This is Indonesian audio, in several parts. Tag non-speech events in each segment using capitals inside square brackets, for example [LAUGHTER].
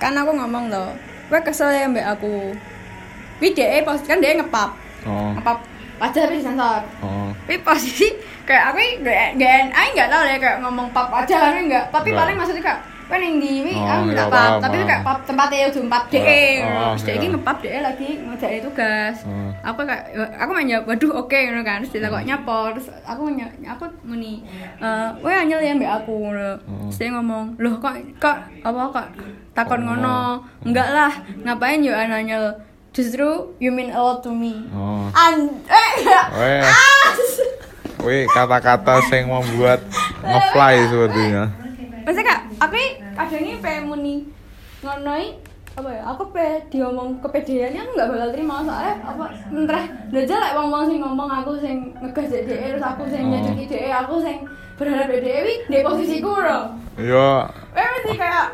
kan aku ngomong loh gue kesel ya mbak aku. Wih dia pos kan dia ngepap. Oh. ngepap wajah tapi disensor Oh. tapi posisi kayak aku gak gak aku nggak tahu deh kayak ngomong pap aja kan enggak tapi paling maksudnya kayak kan yang di wi Oh, aku iya, nggak pap paham, tapi kayak pap tempatnya udah pap de Oh, terus dia iya. ini ngepap de lagi ngerjain tugas Oh. aku kayak aku main jawab waduh oke ngono kan terus dia kok nyapor terus aku aku muni eh weh anyel ya mbak aku Oh. terus dia ngomong loh kok kok apa kok takon Oh. ngono enggak lah ngapain yo anyel justru you mean a lot to me Oh. An eh ya. Weh. Wih, kata-kata yang membuat ngefly sepertinya. [LAUGHS] Maksudnya kak, aku ini kadang ini pengen muni ngonoi apa ya? Aku pe diomong kepedean aku nggak bakal terima soalnya apa entreh aja lah wong wong sing ngomong aku sing ngegas dek terus aku sing Oh. nyeduki dek aku sing berharap dek dewi di posisiku loh. Yo, Eh mesti kayak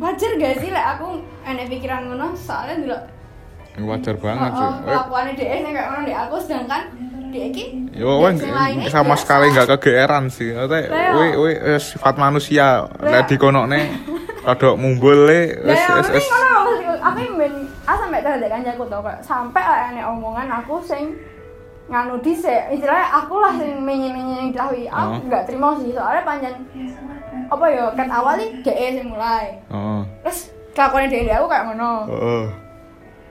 wajar gak sih lah aku enek pikiran ngono soalnya dulu wajar banget sih. oh, Weh, kelakuannya dek kayak ngono dek aku sedangkan iki Yo, lainnya sama sekali nggak kegeeran sih. Maksudnya, wih, eh, sifat manusia. Lah di konokne rada mumbul le, wis wis wis. aku ben ah sampe terhadap kancaku tau kayak sampai lah enek omongan aku sing nganu dhisik istilahnya aku lah sing menye-menye diketahui aku Oh. nggak terima sih soalnya panjang apa ya ket awal nih DE sing mulai Oh. terus kelakuan DE aku kayak ngono Oh.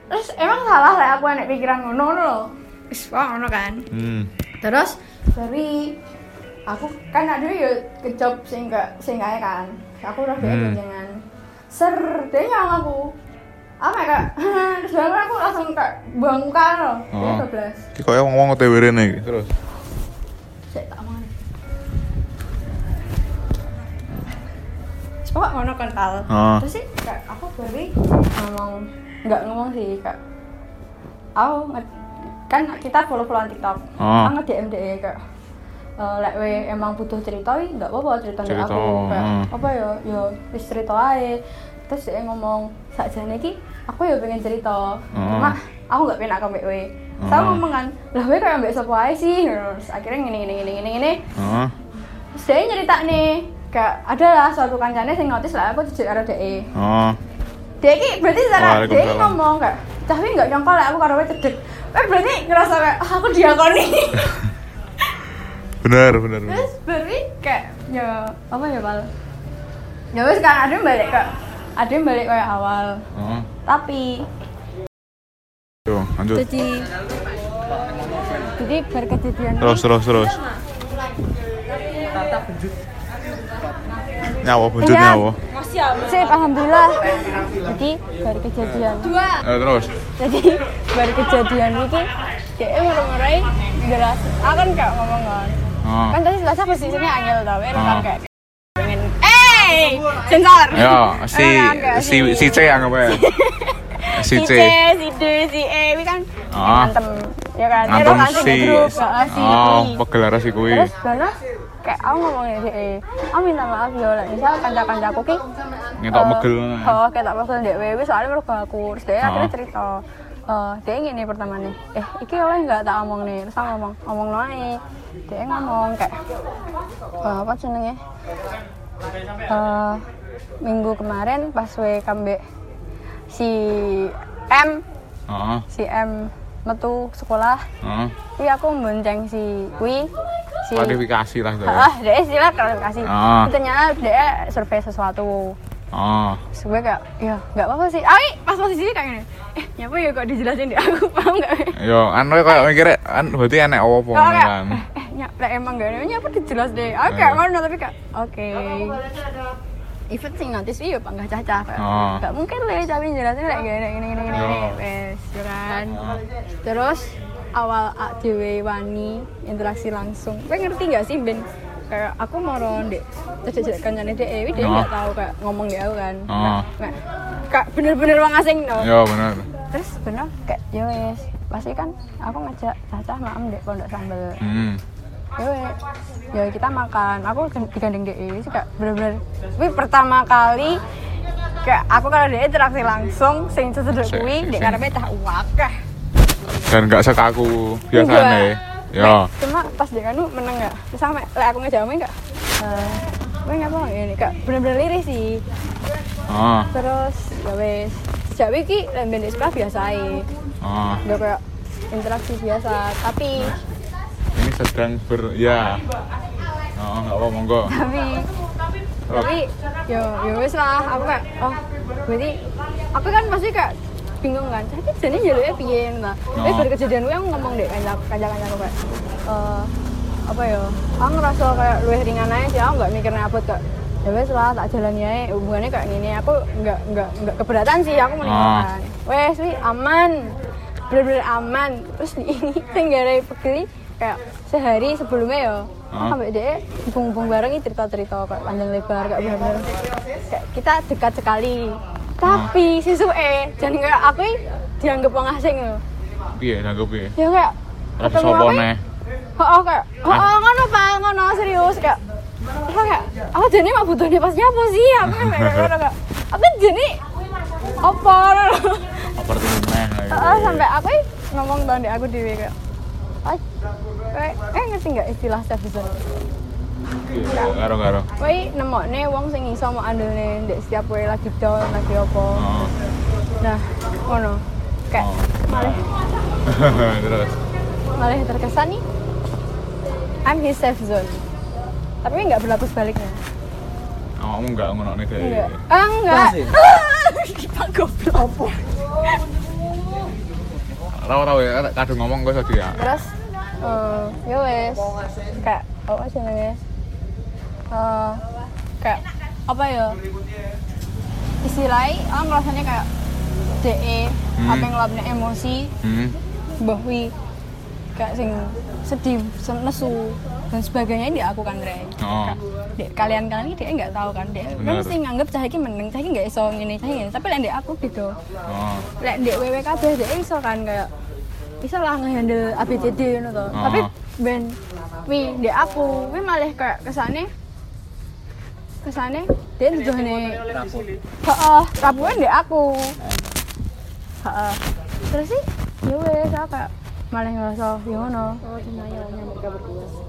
terus emang salah lah aku enek pikiran ngono ngono loh wis wah ngono kan Hmm. terus dari aku kan ada ya kejob sing gak sing kae kan aku udah kayak Hmm. jangan ser dia nyang aku apa ya kak [LAUGHS] terus baru aku langsung kayak buang muka loh dia Oh. 12 Iki koyo ngomong OTW rene iki. Terus. saya tak mau Pokok ngono kan kal Oh. terus sih kayak aku beri ngomong nggak ngomong sih kak aku kan kita follow followan tiktok. Oh. aku nge DM dia kayak eh, lek we emang butuh cerita nggak apa-apa cerita Cerita, aku. Kayak hmm. apa ya ya wis cerita aja terus dia ngomong sakjane iki aku ya pengen cerita. Cuma aku nggak pengen aku mbek we. Aku Oh. ngomong kan lah we kayak mbek sapa ae sih? Terus akhirnya gini gini gini gini gini Oh. terus dia nyerita nih kayak ada lah suatu kancane sing notice lah aku jujur karo DE dia ini berarti secara dia ngomong kayak tapi nggak nyangka lah aku karo we cedek eh berarti ngerasa kayak ah, aku diakoni Bener, bener. bener. terus berarti kayak ya apa ya pal ya wes kan ada yang balik ke ada yang balik kayak awal Oh. tapi Yo, lanjut. jadi jadi berkejadian Terus, terus, terus. Nyawa, buncut Iya. nyawa. Sip alhamdulillah jadi baru kejadian dua Eh, terus. jadi baru kejadian ini dia ngurung-ngurai jelas aku kan kayak ngomong kan Oh. kan tadi selasa posisinya angel tau ya Ah. kayak pengen eh sensor Yo, [LAUGHS] si Kan si si C anggap aja. Si [LAUGHS] si C. C si D si E ini kan Ah. ngantem ya kan Ngantem kan sing si grup heeh, si Oh, pegelar si kuwi. terus baru kayak aku ngomongin dia aku minta maaf ya lah misal kanca-kancaku ki Ngetok eh, megel. oh kayak tak megel dek wewe soalnya mergo aku terus dia akhirnya Oh. cerita eh dia ingin nih pertama nih eh iki oleh nggak tak omong nih terus aku ngomong ngomong noai dia ngomong kayak eh, apa jenenge eh minggu kemarin pas we kambek si M Heeh. si M metu sekolah Heeh. Iya aku bonceng si Kui si Klarifikasi lah itu. ah dia istilah klarifikasi Ah. ternyata dia survei sesuatu Oh. Terus gue kayak ya nggak apa-apa sih ah pas posisi kayak gini eh nyapa ya kok dijelasin di aku paham nggak Yo, anu kayak mikirnya kan berarti enek opo Oh, kan. eh, eh nyap, lah emang gak ada nyapa dijelas deh aku kayak Eh. ngono tapi kayak oke Even sing notice iya pak? Nggak caca Oh. nggak mungkin lah tapi jelasin kayak gini gini gini gini. Yo. wes ya kan. Terus awal ADW wani interaksi langsung. Gue ngerti nggak sih Ben? Kayak aku mau dek cedek kan jadi dek Ewi dia nggak tahu kayak ngomong di aku kan. Oh. Nah, nah, kayak bener-bener orang asing no Yo, bener. terus bener kayak ya wes. Pasti kan aku ngajak caca maem dek pondok sambel. Hmm. Ya wes ya kita makan. Aku digandeng dek sih kayak bener-bener. Tapi pertama kali kayak aku kalau dia interaksi langsung sing Sing- kuwi dek karepe tak wakah Dan gak sekaku biasanya. Mek, cuma pas dia kan meneng gak terus sama lek aku ngejawabnya gak eh gue ngapa? Ini kak bener-bener liris sih. Oh. terus ya wes sejak iki lek mbek di sekolah biasa ae Oh. udah kayak interaksi biasa. Tapi sedang ber ya. Oh, enggak apa monggo. tapi tapi yo yo wes lah aku kayak oh berarti aku kan pasti kayak bingung kan tapi jadi jalurnya piye nah tapi Oh. baru kejadian gue aku ngomong deh kanjak kanjak kanjak aku kayak eh apa ya aku ngerasa kayak luwih ringan aja sih aku nggak mikirnya apa kak ya wes lah tak jalani aja hubungannya kayak gini aku nggak nggak nggak keberatan sih aku meninggalkan wes wi aman bener-bener aman terus di ini [LAUGHS] tinggalnya pegeli kayak sehari sebelumnya ya Ah. sampai dia hubung-hubung bareng cerita-cerita kayak panjang lebar kayak bener-bener kayak kita dekat sekali tapi sesuai dan kayak aku dianggap orang asing loh Piye nangkep piye? ya kayak Rasa ketemu aku, oh, oh kayak oh, oh ngono pak ngono serius kayak apa kayak aku jadi mah butuh nih pas nyapa sih aku kayak aku jadi apa meh. kayak gitu. oh, sampai aku ngomong tahun di aku ah kayak eh ngerti nggak istilah safe zone Iya, Karo karo. Kowe nemokne wong sing iso mau andelne ndek setiap kowe lagi down, lagi apa. Oh. Nah, ngono. Kayak Oh. malah [LAUGHS] Terus. malah terkesan nih I'm his safe zone. Tapi nggak berlaku sebaliknya. Awakmu enggak ngono nih deh. Enggak. Ah, enggak. [LAUGHS] Pak goblok. Tahu-tahu ya, kadang ngomong kok tadi ya. Terus eh ya wes kayak apa sih namanya? Eh kayak apa ya? Istilahnya, aku ngerasanya kayak DE, Hmm. apa yang emosi, Hmm. bahwi kayak sing sedih, nesu dan sebagainya ini aku kan Rey. Oh. Dek, kalian kalian ini dia nggak tahu kan dia kan mesti nganggep cah iki meneng cah iki nggak iso ngene cah iki tapi lek ndek aku beda Oh. lek ndek wewe kabeh dia iso kan kayak iso lah ngehandle ABCD ngono to. Oh. tapi ben wi ndek aku wi malah kayak kesane kesane dia nduduhne heeh rapuhe ndek aku. Heeh terus sih ya wes aku kayak malah ngerasa ya ngono.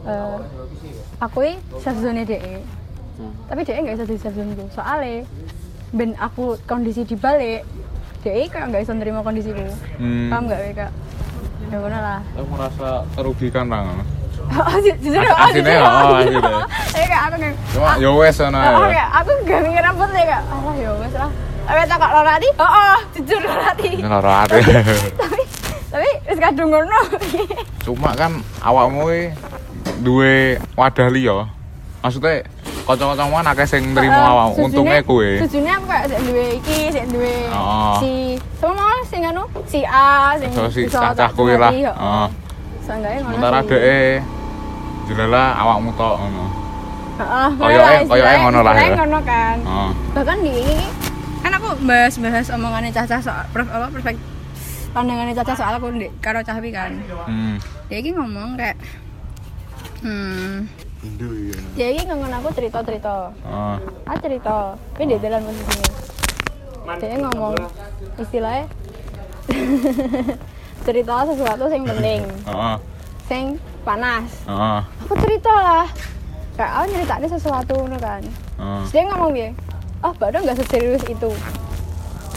Eh, aku ini safe zone DE tapi DE nggak bisa jadi safe zone ku soalnya ben aku kondisi dibalik DE kayak nggak bisa nerima kondisiku. Hmm. paham nggak kak ya bener lah Aku merasa terugikan lah. [LAUGHS] oh ju- jujur As- oh jujur ya, oh jujur. [LAUGHS] Tapi kayak aku kayak Cuma ya wes oh ya. kayak aku gak mikir apa ya kak alah ya wes lah tapi tak kok lorati oh oh jujur lorati Ini loro ati. [LAUGHS] tapi tapi wis kadung ngono Cuma kan awakmu duwe wadah liya. Maksudnya kanca-kancamu kan akeh sing nrimo awakmu. Untunge kowe. sejune aku kayak sik duwe iki sik duwe Oh. si sama mau sing anu si A sing So si cacah kowe lah. heeh. Heeh. Seenggaknya ngono Sementara dheke jelela awakmu tok ngono. Heeh, lah, koyoke istilahnya- ngono lah ya. ngono kan. Heeh. Bahkan di kan aku bahas-bahas omongannya Caca soal apa perfect pandangannya Caca soal aku karo Cahwi kan. Hmm. Dia ini ngomong kayak hmm, Indo ya. dia ini ngomong aku cerita-cerita. Heeh. Ah cerita, tapi di dalam posisinya. Dia ngomong istilahnya [LAUGHS] cerita sesuatu yang penting, Heeh. yang panas. Heeh. Aku cerita lah. Kayak aku nyeritain sesuatu ngono kan. Heeh. Terus dia ngomong dia, oh baru nggak seserius itu.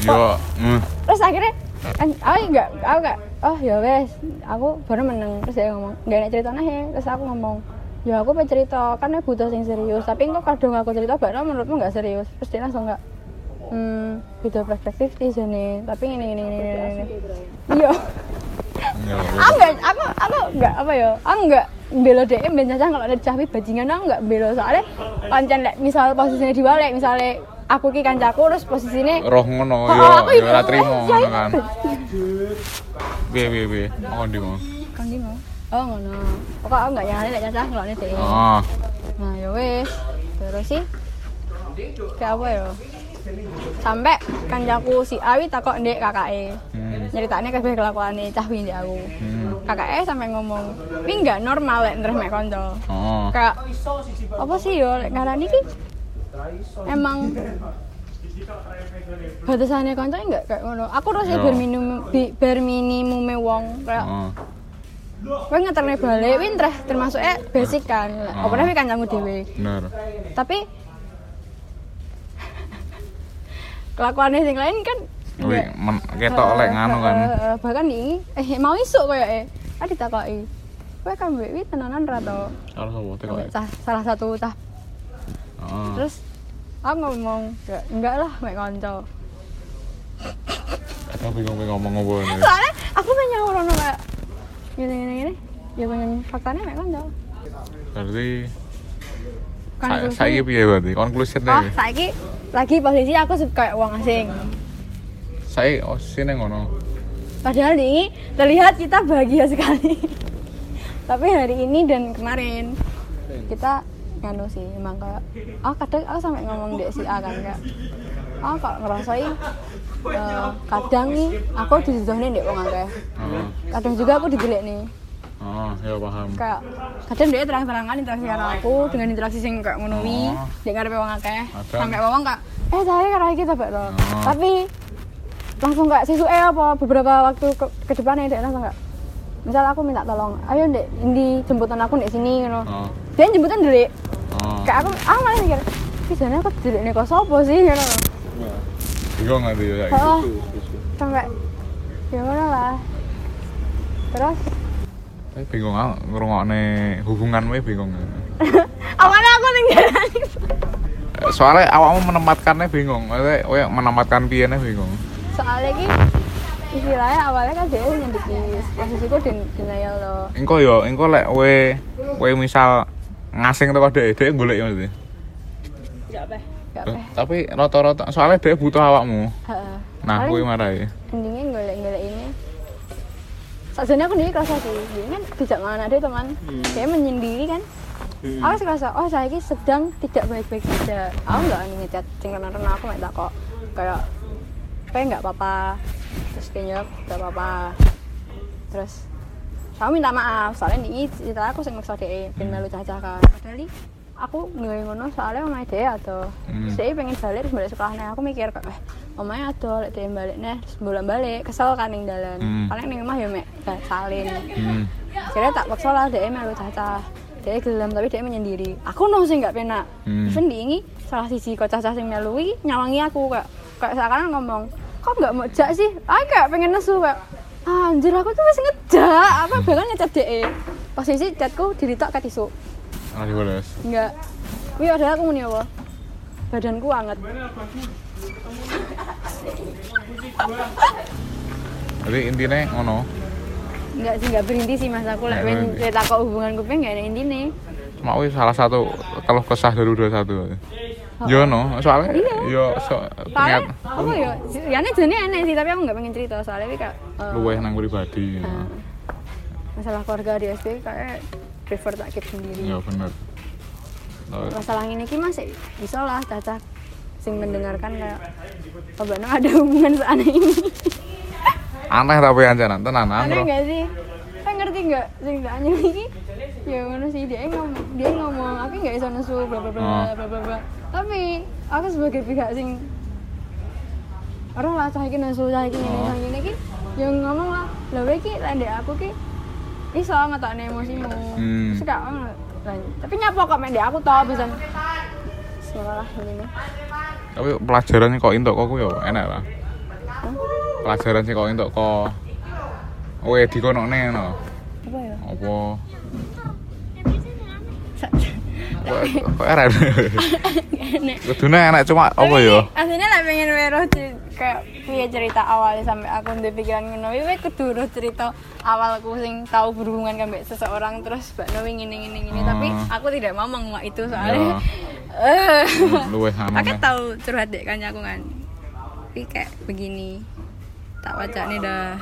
Yo, hmm. Terus akhirnya, kan, aku nggak, aku nggak, oh ya wes, aku baru menang. Terus dia ngomong, nggak enak cerita ya. Terus aku ngomong, ya aku pengen cerita, kan ya butuh yang serius. Tapi kok kadang aku cerita, baru menurutmu nggak serius. Terus dia langsung nggak, hmm, beda perspektif di sini. Tapi ini, ini, ini, ini, ini. Iya. Aku nggak aku aku nggak apa ya aku nggak belo DM caca kalau ada cawi bajingan aku nggak belo soalnya pancen lek misal posisinya dibalik misalnya aku ki kancaku terus posisinya roh ngono yo aku yo iku, ora trimo [LAUGHS] ya kan. Piye piye piye. Oh ndi mau. kan di mau oh ngono pokok aku nggak nyalain lek caca kalau DM Oh. nah ya wes terus sih kayak apa ya sampai kancaku si Awi takok ndek kakake Hmm. nyeritanya kabeh kelakuane cahwi ndek aku Hmm. kakaknya sampai ngomong ini nggak normal lek ngereh mek konco Oh. kayak apa sih yo lek ngarani ki emang batasannya kanca enggak kayak ngono aku terus ya berminimum bi- berminimume wong kayak Oh. Kowe ngeterne balik win treh termasuk eh basic kan. Apa namanya kancamu dhewe? Bener. tapi kelakuannya sing lain kan Wih, men- ketok lek nganu kan. Eh, eh, bahkan ini eh mau isuk koyo eh. Ah ditakoki. Kowe kan mbek wi tenanan ra to? Salah. Ambek cah- salah satu Heeh. terus aku ngomong "Ya, enggak lah mek kanca. Aku bingung-bingung ngomong apa ini. soalnya aku pengen nyawurono kayak gini gini ya pengen faktanya mek kanca Berarti Kan sa- terus saiki piye berarti? Oh saiki lagi posisi aku kayak uang asing. Saiki oh sini ngono. padahal ini terlihat kita bahagia sekali. [LAUGHS] Tapi hari ini dan kemarin kita nganu sih emang kayak ah kadang aku sampai ngomong dek si A kan kayak ah kok ngerasain eh, kadang nih aku dijodohin dek wong akeh Heeh. kadang juga aku dijelek nih Oh, ya paham. kayak kadang dia terang-terangan interaksi karo aku dengan interaksi sing kayak ngono wi Oh. dia ngarepe wong akeh sampai ngomong kak eh saya karo iki ta Pak Oh. tapi langsung kayak sesuai apa beberapa waktu ke, ke depannya dia langsung kayak misal aku minta tolong ayo dek ini jemputan aku di sini ngono Oh. dia jemputan dulu Oh. kayak aku ah malah mikir ih jane aku dulu nih kok sopo sih ngono Bingung nggak dia saiki? oh sampai ya ngono lah terus Tapi bingung ah ngrungokne hubungan wae bingung. [LAUGHS] awalnya aku tinggalan Soalnya awakmu menempatkannya bingung. Maksudnya kowe menempatkan piye bingung. soalnya ki istilahnya awalnya kan dia nyendikis posisiku di denial loh Engko yo, engko lek kowe kowe misal ngasing teko dhek, dhek golek ya mesti. gak apa gak apa Tapi rata-rata soalnya dhek butuh awakmu. Heeh. Nah, kowe marai. endingnya golek-golek ini Sajane aku nih kerasa sih, dia kan tidak mana dia teman, dia menyendiri kan. Aku sih kerasa, oh saya ini sedang tidak baik-baik saja. Aku nggak ngechat, sing renang aku main kok kayak, kayak nggak apa-apa. Terus dia jawab nggak apa-apa. Terus aku minta maaf, soalnya ini cerita aku sing maksa dia, pengen melu caca kan. Padahal ini aku nggak ngono soalnya omah dia atau Hmm. saya pengen balik terus balik sekolahnya. Aku mikir eh omahnya ada lek dia balik nih terus bolak balik kesel kan ning dalan. Hmm. paling ning omah ya mek gak salin. Hmm. akhirnya tak paksa lah dia melu caca. Dia gelem tapi dia menyendiri. Aku no sih nggak pena. Hmm. even diingi salah sisi kok caca sing melu iki nyawangi aku kayak kayak seakan ngomong kok nggak mau jak sih? Aku kayak pengen nesu kayak ah, anjir aku tuh masih ngejak. Apa bahkan ngecat DE posisi chatku diritok kat isu Dibales. Enggak. Wih, ada aku muni apa? Badanku anget. Jadi intinya ngono. Enggak sih, enggak berhenti sih mas aku lek Nggak cerita kok hubungan gue enggak ada intine. Mau salah satu kalau kesah dari dua satu. Yo no, soalnya Iya. yo so Soalnya apa ya? Yane jane aneh sih, tapi aku enggak pengen cerita soalnya kayak eh, luweh nang pribadi. eh, masalah keluarga di SD kayak prefer tak keep sendiri. Ya bener. Tapi- Masalah ini ki masih bisa lah caca sing mendengarkan kayak oh Nong ada hubungan seaneh ini. [LAUGHS] Aneh tapi anjaran tenan aneh nggak sih kan ngerti nggak sing tak aneh lagi ya ngono sih dia ngomong dia ngomong aku nggak bisa nesu bla bla bla Oh. bla bla bla tapi aku sebagai pihak sing orang lah cah iki nesu cah iki ini Oh. cah ini ki yang ngomong lah lah wae ki lek aku ki iso ngetokne emosimu. Hmm. kak oh, lah, tapi nyapa kok mek ndek? Aku tau pesan salah ini. Tapi pelajarannya kok entuk kok yo enak lah. Pelajaran sih kok entuk kok. Kowe dikonokne ngono. apa ya? Apa? Kok enek [LAUGHS] Kudune enak cuma apa yo? Aslinya lah pengen weruh kayak piye cerita awalnya sampai aku ndek pikiran ngono. Wih kudu cerita awalku sing tahu berhubungan kan mbek seseorang terus Mbak Novi ngene ngene ngene tapi Oh. aku tidak mau menguak itu Ya. [LAUGHS] soalnya eh aku tahu curhat dek kan aku kan. Tapi kayak begini. Tak wacane dah.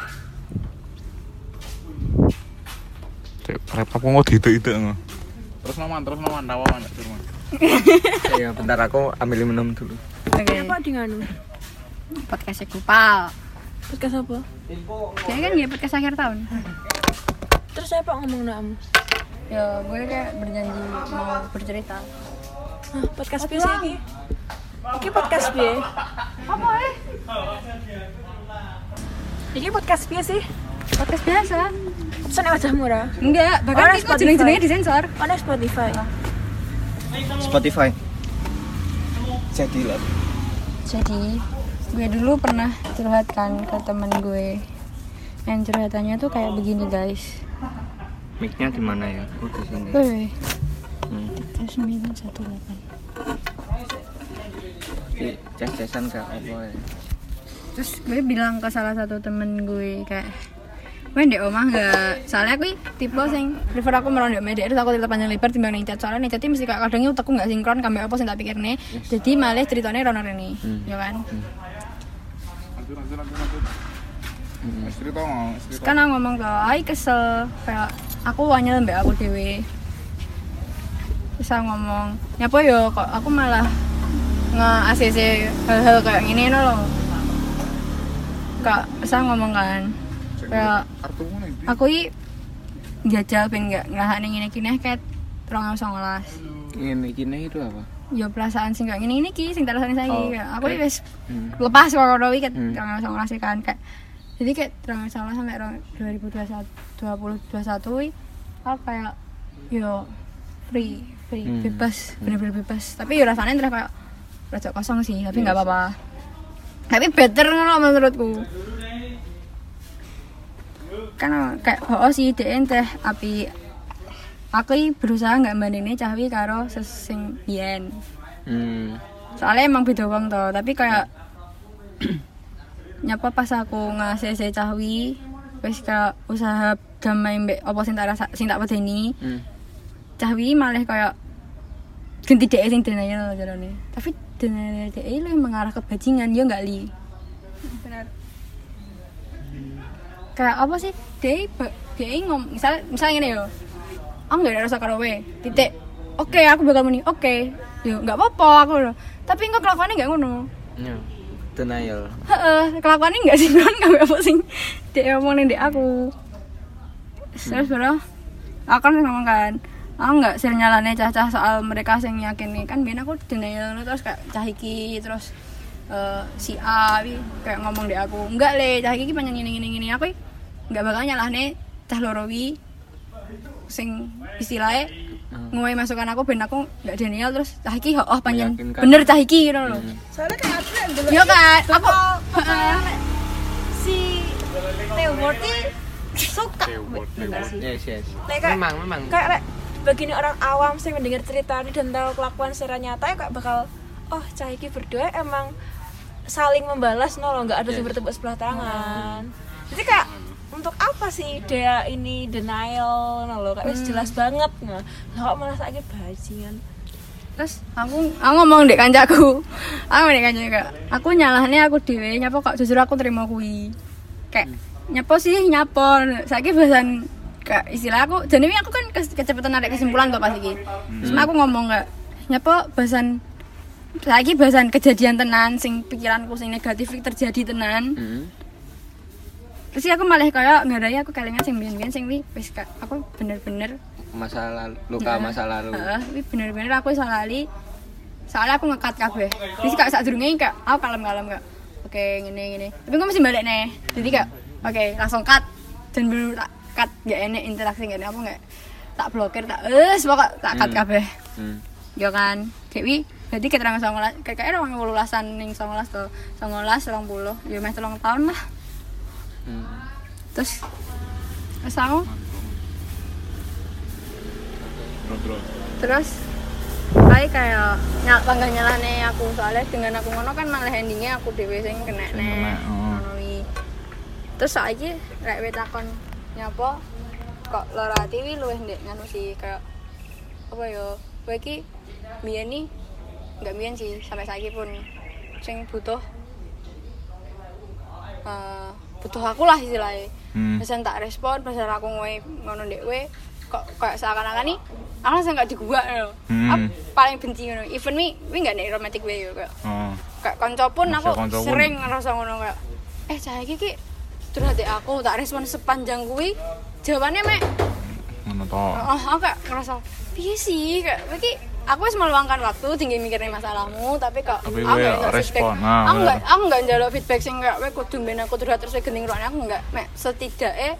Rep aku mau didik-didik ngono. Terus noman, terus noman, tawaman terus. [LAUGHS] Iya, bentar aku ambil minum dulu. Oke. Apa di nganu? Podcast Kupal. Podcast apa? Kayak kan ya podcast akhir tahun. Terus saya pak ngomong nam. Ya gue kayak berjanji mau bercerita. Hah, podcast biasa iki. Iki podcast piye? Apa eh? Iki podcast piye sih? Podcast biasa. Pesan wajah murah. Enggak, Oh, bahkan itu Spotify. jeneng-jenengnya disensor. Mana Spotify? Spotify. Jadi lah. Jadi gue dulu pernah curhat kan ke temen gue yang curhatannya tuh kayak begini guys Mic-nya di mana ya? Oh, di sini. Woi, Hmm. sembilan satu delapan. Di kayak apa ya? Terus gue bilang ke salah satu temen gue kayak Gue di omah gak, soalnya aku tipe sing prefer aku merondok media terus aku cerita panjang lebar timbang ning chat soalnya ning chat mesti kayak kadang otakku gak sinkron kambek apa sing tak pikirne jadi malah ceritanya rono rene Hmm. ya kan lanjut lanjut lanjut lanjut. Wis cerita mau wis cerita kan aku ngomong ke ai kesel. Kayak aku wanyel mbak aku terus aku ngomong nyapa yo? Kok aku malah nge ACC hal-hal kayak gini no loh kak aku ngomong kan. Kayak aku i jajal ben nggak nggak nih gini gini kayak rong songolas. Ini gini itu apa? Ya perasaan sing kayak gini ini ki sing terasane saya Oh, kayak aku i oke. wis Hmm. lepas kok kalau ket Hmm. rong songolas kan kayak jadi kayak rong songolas sampai rong 2021 2021 wi aku kayak yo free free Hmm. bebas bener-bener bebas tapi yo rasanya terus kayak rada kosong sih tapi nggak Yes. apa-apa tapi better ngono menurutku kan kayak oh sih DN teh api aku berusaha nggak bandingin cahwi karo sesing yen Hmm. soalnya emang beda wong toh tapi kayak [CLEARS THROAT] nyapa pas aku ngasih saya cahwi wis kayak usaha damai mbek apa sing tak rasa sing tak wedeni. Hmm. cahwi malah kayak ganti dhek sing denial jarane tapi denial dhek lu mengarah ke bajingan yo enggak li? Benar kayak apa sih? Dhek dhek ngom misal misal ngene yo aku nggak ada rasa karo titik. Oke aku bakal muni oke. Yo nggak apa-apa aku loh tapi enggak kelakuannya nggak ngono? Ya. Denial. Heeh, kelakuannya nggak sinkron kami apa sing dia ngomongin di aku. Terus baru aku kan ngomong kan, aku nggak sering nyalane cah-cah soal mereka sing yakini kan biar aku denial terus kayak cah iki terus eh, si A kayak ngomong di aku. Enggak le cah iki panjang gini gini gini aku nggak bakal nyalahne cah loro wi sing istilahnya Hmm. ngomongin masukan aku ben aku nggak denial terus cah iki oh panjang Meyakinkan. bener cah iki gitu loh Hmm. Soalnya kayak aku yang dulu Iya kan, aku si Teoword ini suka Bener sih. Yes, yes. Nek kayak- Memang, memang. kayak begini orang awam sih mendengar cerita ini dan tahu kelakuan secara nyata ya kayak bakal oh cah iki berdua emang saling membalas no loh nggak ada yang Yes. bertepuk sebelah tangan jadi kayak untuk apa sih dia ini denial? No loh kayak wis jelas banget. Nah kok malah sakit bajingan? Terus aku aku ngomong dek kancaku. Aku dek kancaku aku nyalahnya aku dewe nyapa kok justru aku terima kui kayak nyapa sih? Nyapa? Saya bahasan kayak istilah aku jadi ini aku kan ke- kecepatan narik kesimpulan tuh pas iki. Terus aku ngomong kayak nyapa bahasan lagi bahasan kejadian tenan sing pikiranku sing negatif terjadi tenan. Hmm. Terus aku malah kayak ngadai aku kelingan sing biyen-biyen sing wi wis aku bener-bener Masa lalu, luka masa lalu. Heeh, kuwi bener-bener aku iso lali. Soalnya aku ngekat kabeh. Jadi kayak sadurunge kayak aku kalem-kalem kayak oke ngene ngene. Tapi gue mesti balik nih. Jadi kayak oke langsung cut dan bener tak cut gak enek interaksi gak enek apa gak tak blokir tak eh pokok tak cut Hmm. kabeh. Hmm. Yo kan. Dewi jadi keterangan songolas kayak kayak orang lulusan ning songolas tuh songolas selong puluh ya meh telung tahun lah Hmm. terus terus aku Terus kayak kayak nyal bangga nyalane aku. Soalnya dengan aku ngono kan malah endingnya aku dewe sing kena nih oh. terus saiki rek wit takon nyapa? Kok lara ati wi luwih ndek nganu sih? Kayak apa yo? Kowe iki biyen nih? Nggak biyen sih sampai saiki pun. Sing butuh eh, butuh aku lah istilahnya Hmm. Bisa tak respon, pas aku ngowe ngono ndek kowe kok kayak seakan-akan nih aku langsung gak digubak loh. Hmm. Aku paling benci ngono. Even mi, mi gak nek romantic way yo kayak Oh. kayak kanca pun aku pun. sering ngerasa ngono kayak eh cah iki ki curhat dek aku tak respon sepanjang kuwi jawabannya mek Ngono to. oh aku kayak ngerasa piye sih kayak aku wis meluangkan waktu tinggi mikirin masalahmu tapi kok Tapi aku kowe nggak respon, feedback. nah, aku bener. nggak aku nggak njaluk feedback sing kayak kowe kudu ben aku curhat terus kowe gending ruangnya aku nggak mek setidaknya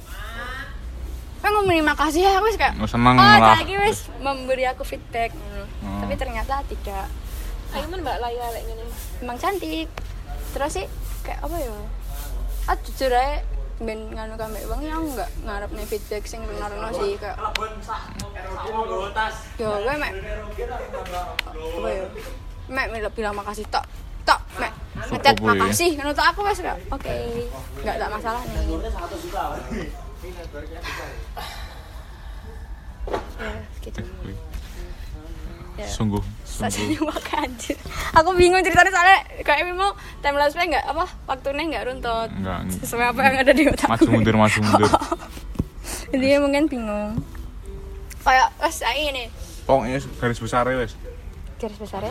kowe ngomongin makasih ya aku kayak Oh, seneng oh lah. lagi wis memberi aku feedback. Oh. tapi ternyata tidak ayo men mbak Laya lek ngene emang cantik terus sih kayak apa ya ah jujur aja ben nganu kambek bang ya aku nggak ngarep nih feedback sing rena sih kayak yo gue mek. Apa ya? Mek mek bilang makasih. Tok tok mek. Ngecat ya. makasih. Ngono tok aku wes kayak oke nggak tak masalah nih. Ya gitu ya Sungguh, nyuwak anjir. Aku bingung ceritanya soalnya kayak memang time lapse nggak apa waktunya nggak runtut Nggak, nggak. sesuai apa yang ada di otak. Maju mundur, maju mundur. [LAUGHS] Intinya mungkin bingung. Kayak wes saya ini Pokoknya garis besar wes. garis besar ya.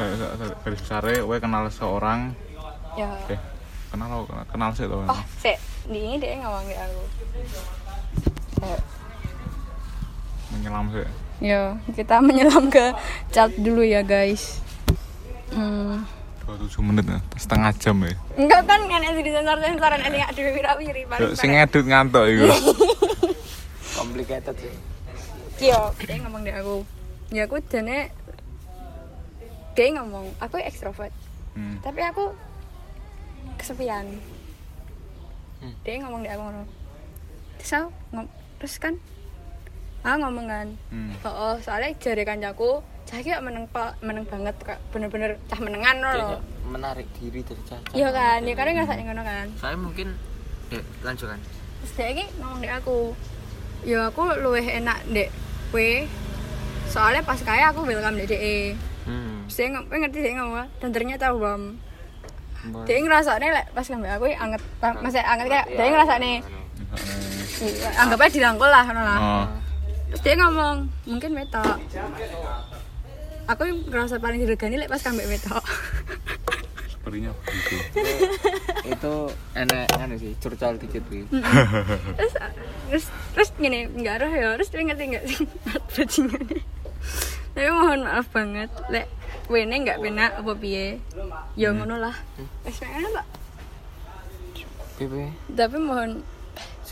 Garis besar we kenal seorang Ya. eh kenal lo kenal, kenal sih tuh. Oh, sih di ini dia ngomong ke aku. Kayak, Menyelam sih. Yo, kita menyelam ke chat dulu ya guys. Hmm. 27 menit ya, setengah jam ya. Enggak kan enak di sensor sensoran ini nggak dewi wirawiri paling. Sing ngedit ngantuk iku. [LAUGHS] complicated sih Yo, dia ngomong deh aku. Ya aku jane dia ngomong, aku ekstrovert. Hmm. Tapi aku kesepian. Hmm. Dia ngomong deh aku ngono. Terus aku ngom terus kan aku ngomong kan. Hmm. Oh, oh soalnya jari kancaku cah iki kok meneng pa- meneng banget kak bener-bener cah menengan loh. Kayaknya menarik diri dari caca Iya kan, ya karena ngerasa ngono kan. saya mungkin ya lanjutkan Terus dia iki ngomong deh aku. Ya aku luwih enak dek kue. Soalnya pas kaya aku welcome dek DE. hmm ngomong, kowe ngerti dia ngomong dan ternyata bom. Dia ngerasa nih lek pas ngambil aku anget, masih anget kayak dia ngerasa nih anggap aja dirangkul lah, ngono lah. Oh. Terus dia ngomong, mungkin metok. Aku ngerasa paling diregani lek pas kambek metok. Sepertinya begitu. [LAUGHS] itu enak anu sih curcol dikit sih terus terus terus gini nggak roh ya. Terus dia ngerti nggak sih? [LAUGHS] Bajingannya tapi mohon maaf banget lek wene nggak penak apa piye? Ya ngono lah. Wes pengen pak. Pipi tapi mohon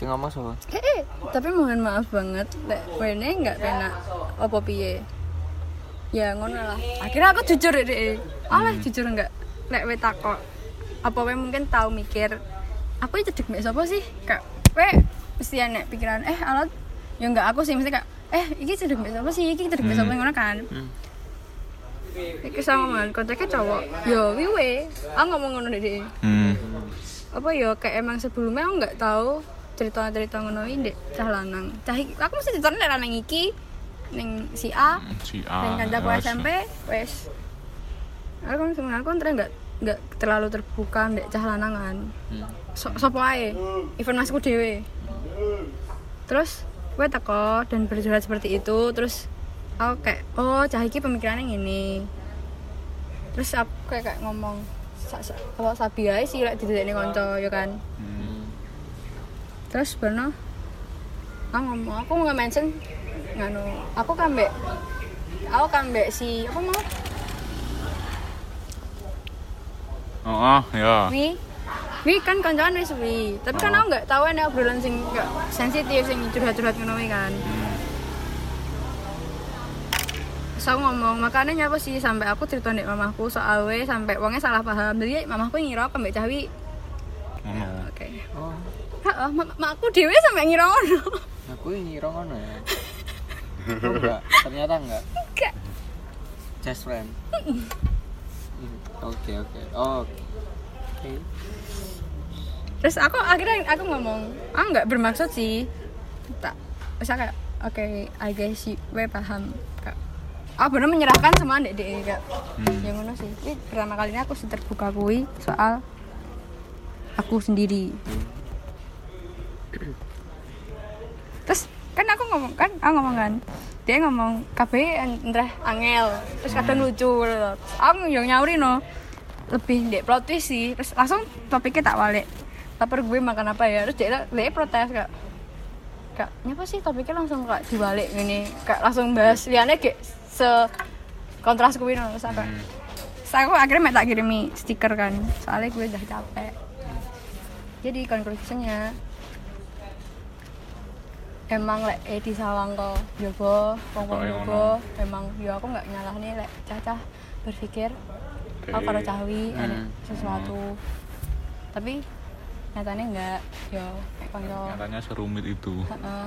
sing ngomong sama eh, eh, tapi mohon maaf banget lek wene nggak penak. Apa piye? Ya ngono lah. Akhirnya aku jujur deh alah jujur nggak? Lek we takok apa we mungkin tahu mikir aku itu cedek mbak sapa sih? Kak we mesti enek pikiran eh alat ya nggak aku sih. Mesti kak eh iki cedek mbak sapa sih? Iki cedek mbak sapa? Ngono kan? Hmm. iki sama man kontaknya cowok. Yo wiwe aku ngomong ngono deh Hmm. apa ya kayak emang sebelumnya aku nggak tahu cerita-cerita ngono ini dek cah lanang cah iki- aku mesti cerita nek lanang iki ning si A Si ning A. kancaku wes. SMP wes aku kan sebenarnya aku ternyata nggak nggak terlalu terbuka dek cah lanangan Hmm. so, sopo ae even masku dewe terus gue teko dan berjurat seperti itu terus aku kayak oh cah iki pemikirannya gini terus aku kayak, kayak ngomong sa, sa, apa sabi ae sih lek didekne kanca ya kan Hmm. Terus aku ngomong aku nggak mention. Nganu aku kan mbek aku kan mbek si apa mau? Oh, oh, ya. wi wi kan kancakan wis wi. Tapi kan aku nggak tahu ada obrolan sing nggak sensitif sing curhat-curhat ngono kan. Terus aku ngomong makanya nyapa sih? Sampai aku cerita nek mamaku soal we sampai wongnya salah paham. Jadi mamaku ngira aku mbak cawi Ngono. oke. Oh. Heeh, mak makku dhewe sampai ngira ngono. Aku ngira ngono ya. Oh, enggak ternyata enggak Enggak. just friend. Oke oke. Oh, oke. Terus aku akhirnya aku ngomong ah nggak bermaksud sih. Tak terus aku kayak oke I guess you we paham. Kak aku bener menyerahkan semua dek dek kak. Hmm. yang mana sih. Ini pertama kalinya aku terbuka kui soal aku sendiri. Terus kan aku ngomong kan aku ngomong kan dia ngomong KB entah angel terus kadang lucu gitu loh. aku yang nyauri no lebih dek plot twist sih. Terus langsung topiknya tak balik. Lapar gue makan apa ya? Terus dia dia protes kak. Kak nyapa sih topiknya langsung kak dibalik gini kak langsung bahas. Liane kayak se kontras gue no terus apa? Terus aku akhirnya tak kirimi stiker kan. Soalnya gue udah capek jadi konklusinya emang lek eh di sawang kok jogo wong wong jogo emang yo aku nggak nyalah nih lek cacah berpikir aku karo cawi ada Hmm. sesuatu tapi nyatanya enggak yo konco Nyatanya serumit itu. Heeh.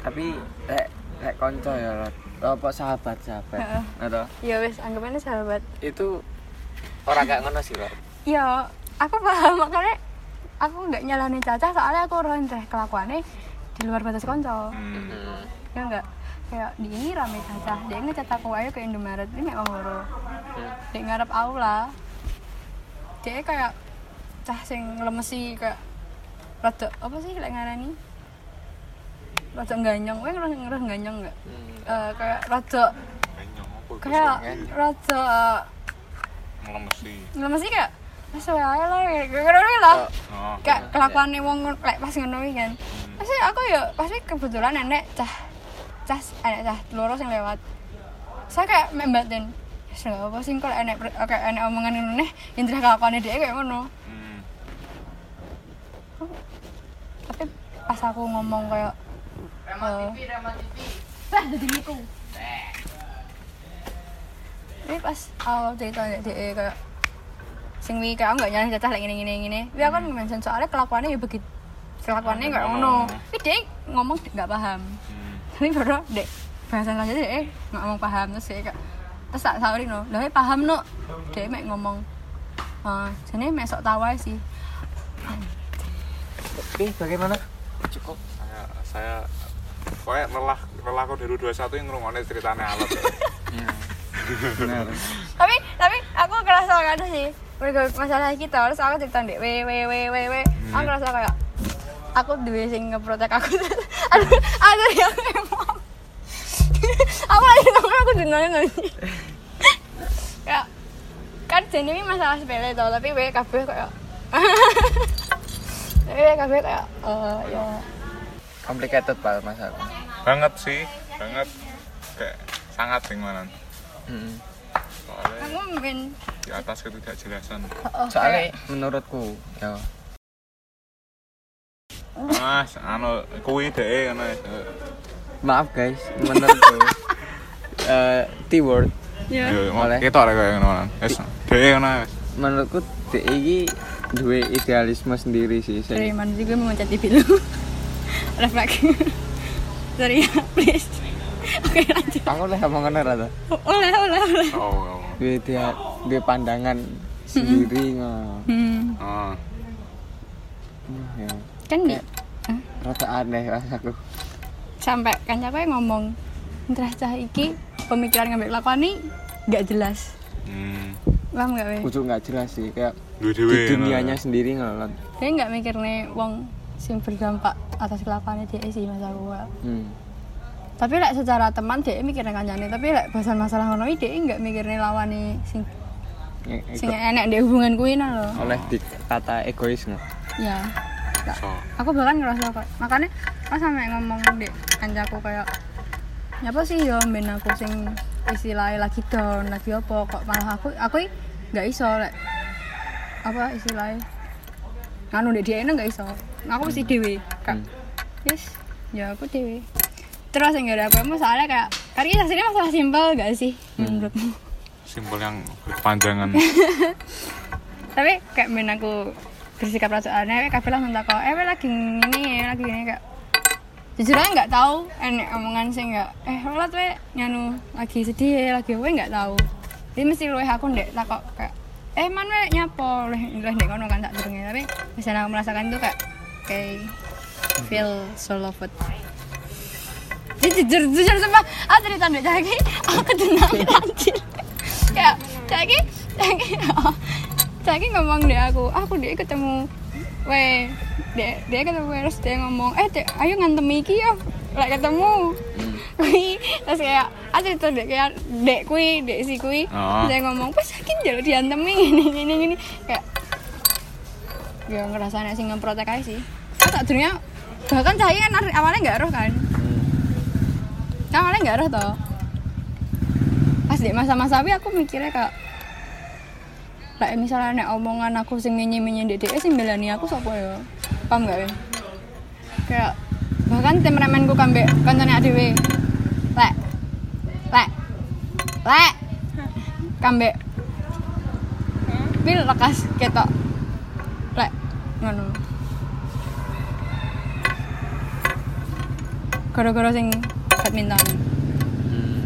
tapi lek lek konco ya Rod. apa sahabat sahabat Heeh. atau ya wes anggapannya sahabat itu orang kayak ngono sih Rod. ya aku paham makanya aku nggak nyalahin Caca soalnya aku roh teh kelakuannya di luar batas konco Hmm. Hmm. ya enggak kayak di ini rame Caca dia ngecat aku ayo ke Indomaret ini mek loro Hmm. dia ngarep aula dia kayak cah sing lemesi kayak rada apa sih lek ngarani rada ganyong kowe ngerasa ngerasa ganyong enggak Hmm. Eh, kayak rada kayak ganyong? rada Ngelemesi. lemesi kayak wis wae ae lah kayak ngono lah Oh. kayak kelakuannya wong ngono- lek pas ngono iki kan. Pasti aku ya pasti kebetulan nenek cah cah enek cah loro sing lewat. Saya kayak membatin ya apa sih kalau enek kayak enek omongan ngono nih? Indra kelakuannya dia kayak ngono. Hmm. tapi pas aku ngomong kayak eh. Lah jadi miku tapi pas awal cerita dia kayak sing wi kayak aku nggak nyalahin cacah lagi gini gini gini tapi aku kan mention soalnya kelakuannya ya begitu kelakuannya nggak ngono tapi dia ngomong nggak paham Hmm. tapi baru dek bahasan selanjutnya dek nggak ngomong paham terus dia kayak terus tak saurin no lah paham no dia mek ngomong ah jadi mek sok tawa sih Oke, bagaimana? Cukup. Saya saya pokoknya lelah lelah kok 2021 yang ngrungokne ceritane alat. Ya. [LAUGHS] Benar. tapi tapi aku ngerasa gak ada sih Mereka masalah kita terus aku cerita dek we we we we we. Aku ngerasa kayak aku duwe sing ngeprotek aku. [LAUGHS] Aduh aduh yang emang [LAUGHS] aku lagi ngomong aku dinanya nanti [LAUGHS] kayak kan jadi ini masalah sepele tau tapi we kabeh kayak tapi we kabeh kayak eh ya. Complicated pak masalah. banget sih, banget. Kayak sangat sing manan. Hmm. Soalnya aku main di atas ketidakjelasan. oh, Soalnya menurutku ya Mas, anu kuwi dhek ngono. maaf guys menurutku [LAUGHS] eh T-word ya Yo, mau Boleh. ketok rek koyo ngono. Wis, dhek ngono. wis. menurutku DE iki duwe idealisme sendiri sih Sorry, mana juga mau mencet TV dulu. Refleks. [LAUGHS] Sorry ya, [LAUGHS] please. Oke lanjut. aku lah ngomong ngono ra to Oleh, oleh, oleh. Oh, oh. duwe dia duwe pandangan sendiri ngono Hmm, Oh. ya kan Kayak- rada aneh rasaku sampai kancaku yang ngomong Terah cah iki pemikiran ngambil lakukan nih gak jelas. Hmm. Paham gak weh? kudu nggak jelas sih kayak di dunianya sendiri ngono Dia nggak mikir nih wong sing berdampak atas kelakuannya dia sih mas aku. hmm. Tapi lek secara teman dia mikirnya kancane, tapi lek bahasan masalah ngono iki dia nggak mikirnya lawane sing Ya, sing enek di hubungan kuwi nah loh. oleh dikata egois nggak Ya. Nggak. So, aku bahkan ngerasa kok makanya pas sampe ngomong dek kancaku kayak ya apa sih yo ben aku sing istilahnya lagi down lagi apa kok malah aku aku nggak iso lek apa istilahnya nganu dek dia ini nggak iso. Aku mesti dewe kak. Yes ya aku dewe terus yang gak ada apa soalnya kayak karena ini masalah simpel gak sih menurutmu? Simbol yang berkepanjangan. [LAUGHS] tapi kayak main aku bersikap rasa aneh kabeh langsung takut eh lagi ini lagi ini kayak jujur aja nggak tahu enek omongan sih nggak eh rolat we nyanu lagi sedih lagi we nggak tahu. Jadi mesti luwe aku ndek takut kayak eh man we nyapo luwe luwe ndek ngono kan tak durunge tapi misalnya aku merasakan itu kayak kayak feel so loved jujur jujur sumpah aku cerita ndek lagi aku kedenang anjir kayak lagi lagi lagi ngomong deh aku aku dia ketemu we dia dia ketemu terus dia ngomong eh dek, ayo ngantem iki ya lek ketemu kui terus kayak aku cerita dek kayak dek kui dek si kui Oh. dia ngomong pas yakin jalur diantemi gini gini gini kayak ya ngerasa sih ngemprotek aja sih aku tak dunia bahkan cahaya kan awalnya nggak roh kan kan awalnya nggak roh toh pas di masa-masa aku mikirnya kak Lah misalnya nek omongan aku sing menye-menye ndek sing belani aku sapa ya? Paham gak, Win? Kayak bahkan temen-temenku kambek kancane dhewe. Lek. Lek. Lek. Kambek. Pil lekas ketok. ngono gara-gara sing badminton. Hmm.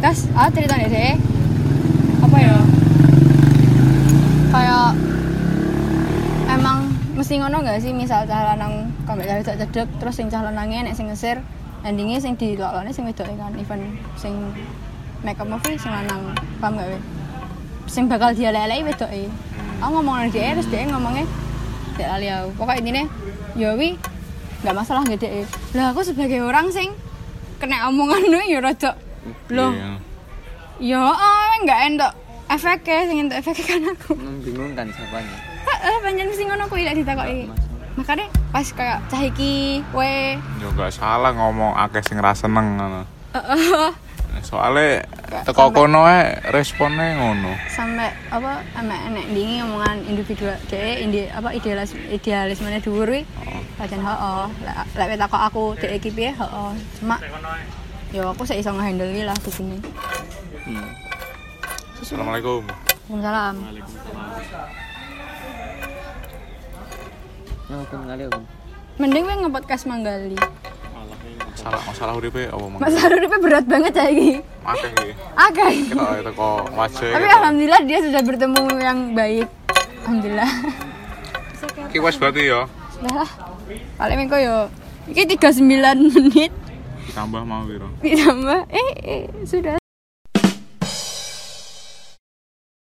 terus ah cerita nih deh apa ya? Kayak emang mesti ngono gak sih? Misal cah lanang kambek cah wedok cedek terus sing cah lanangnya nek sing ngesir endingnya sing dilokone sing wedok kan event sing make up movie sing lanang paham gak weh? Sing bakal dia lelei wedok e aku ngomong nang dia terus dia ngomongnya tidak lali aku. Pokoknya intinya ya wi nggak masalah dia lah aku sebagai orang sing kena omongan lu [LAUGHS] ya rada. Loh. Iya. ya oh nggak entuk efeknya sing entuk efeknya kan aku. Membingungkan siapanya? Heeh, pancen mesti ngono kuwi lek ditakoki. Makanya pas kayak cah iki we Yo gak salah ngomong akeh sing ra seneng ngono. heeh Soale Gak teko kono ae respone ngono. sampai apa emek enek dingi omongan individu dhewe indi apa idealis idealismene dhuwur kuwi. Pancen heeh. Lek lek wis takok aku dhek iki piye heeh. Cuma ya aku sik iso ngehandle iki lah begini. hmm. Assalamualaikum. Waalaikumsalam. Aku Mending kowe nge-podcast manggali. Salah masalah uripe apa mang? Mas Haru ini berat banget ya iki. Akeh iki. Akeh. Kita teko wajah. Tapi gitu. alhamdulillah dia sudah bertemu yang baik. Alhamdulillah. Iki wis berarti ya. Lah. Paling minggu yo. Iki 39 menit Ditambah mau piro? ditambah eh, eh sudah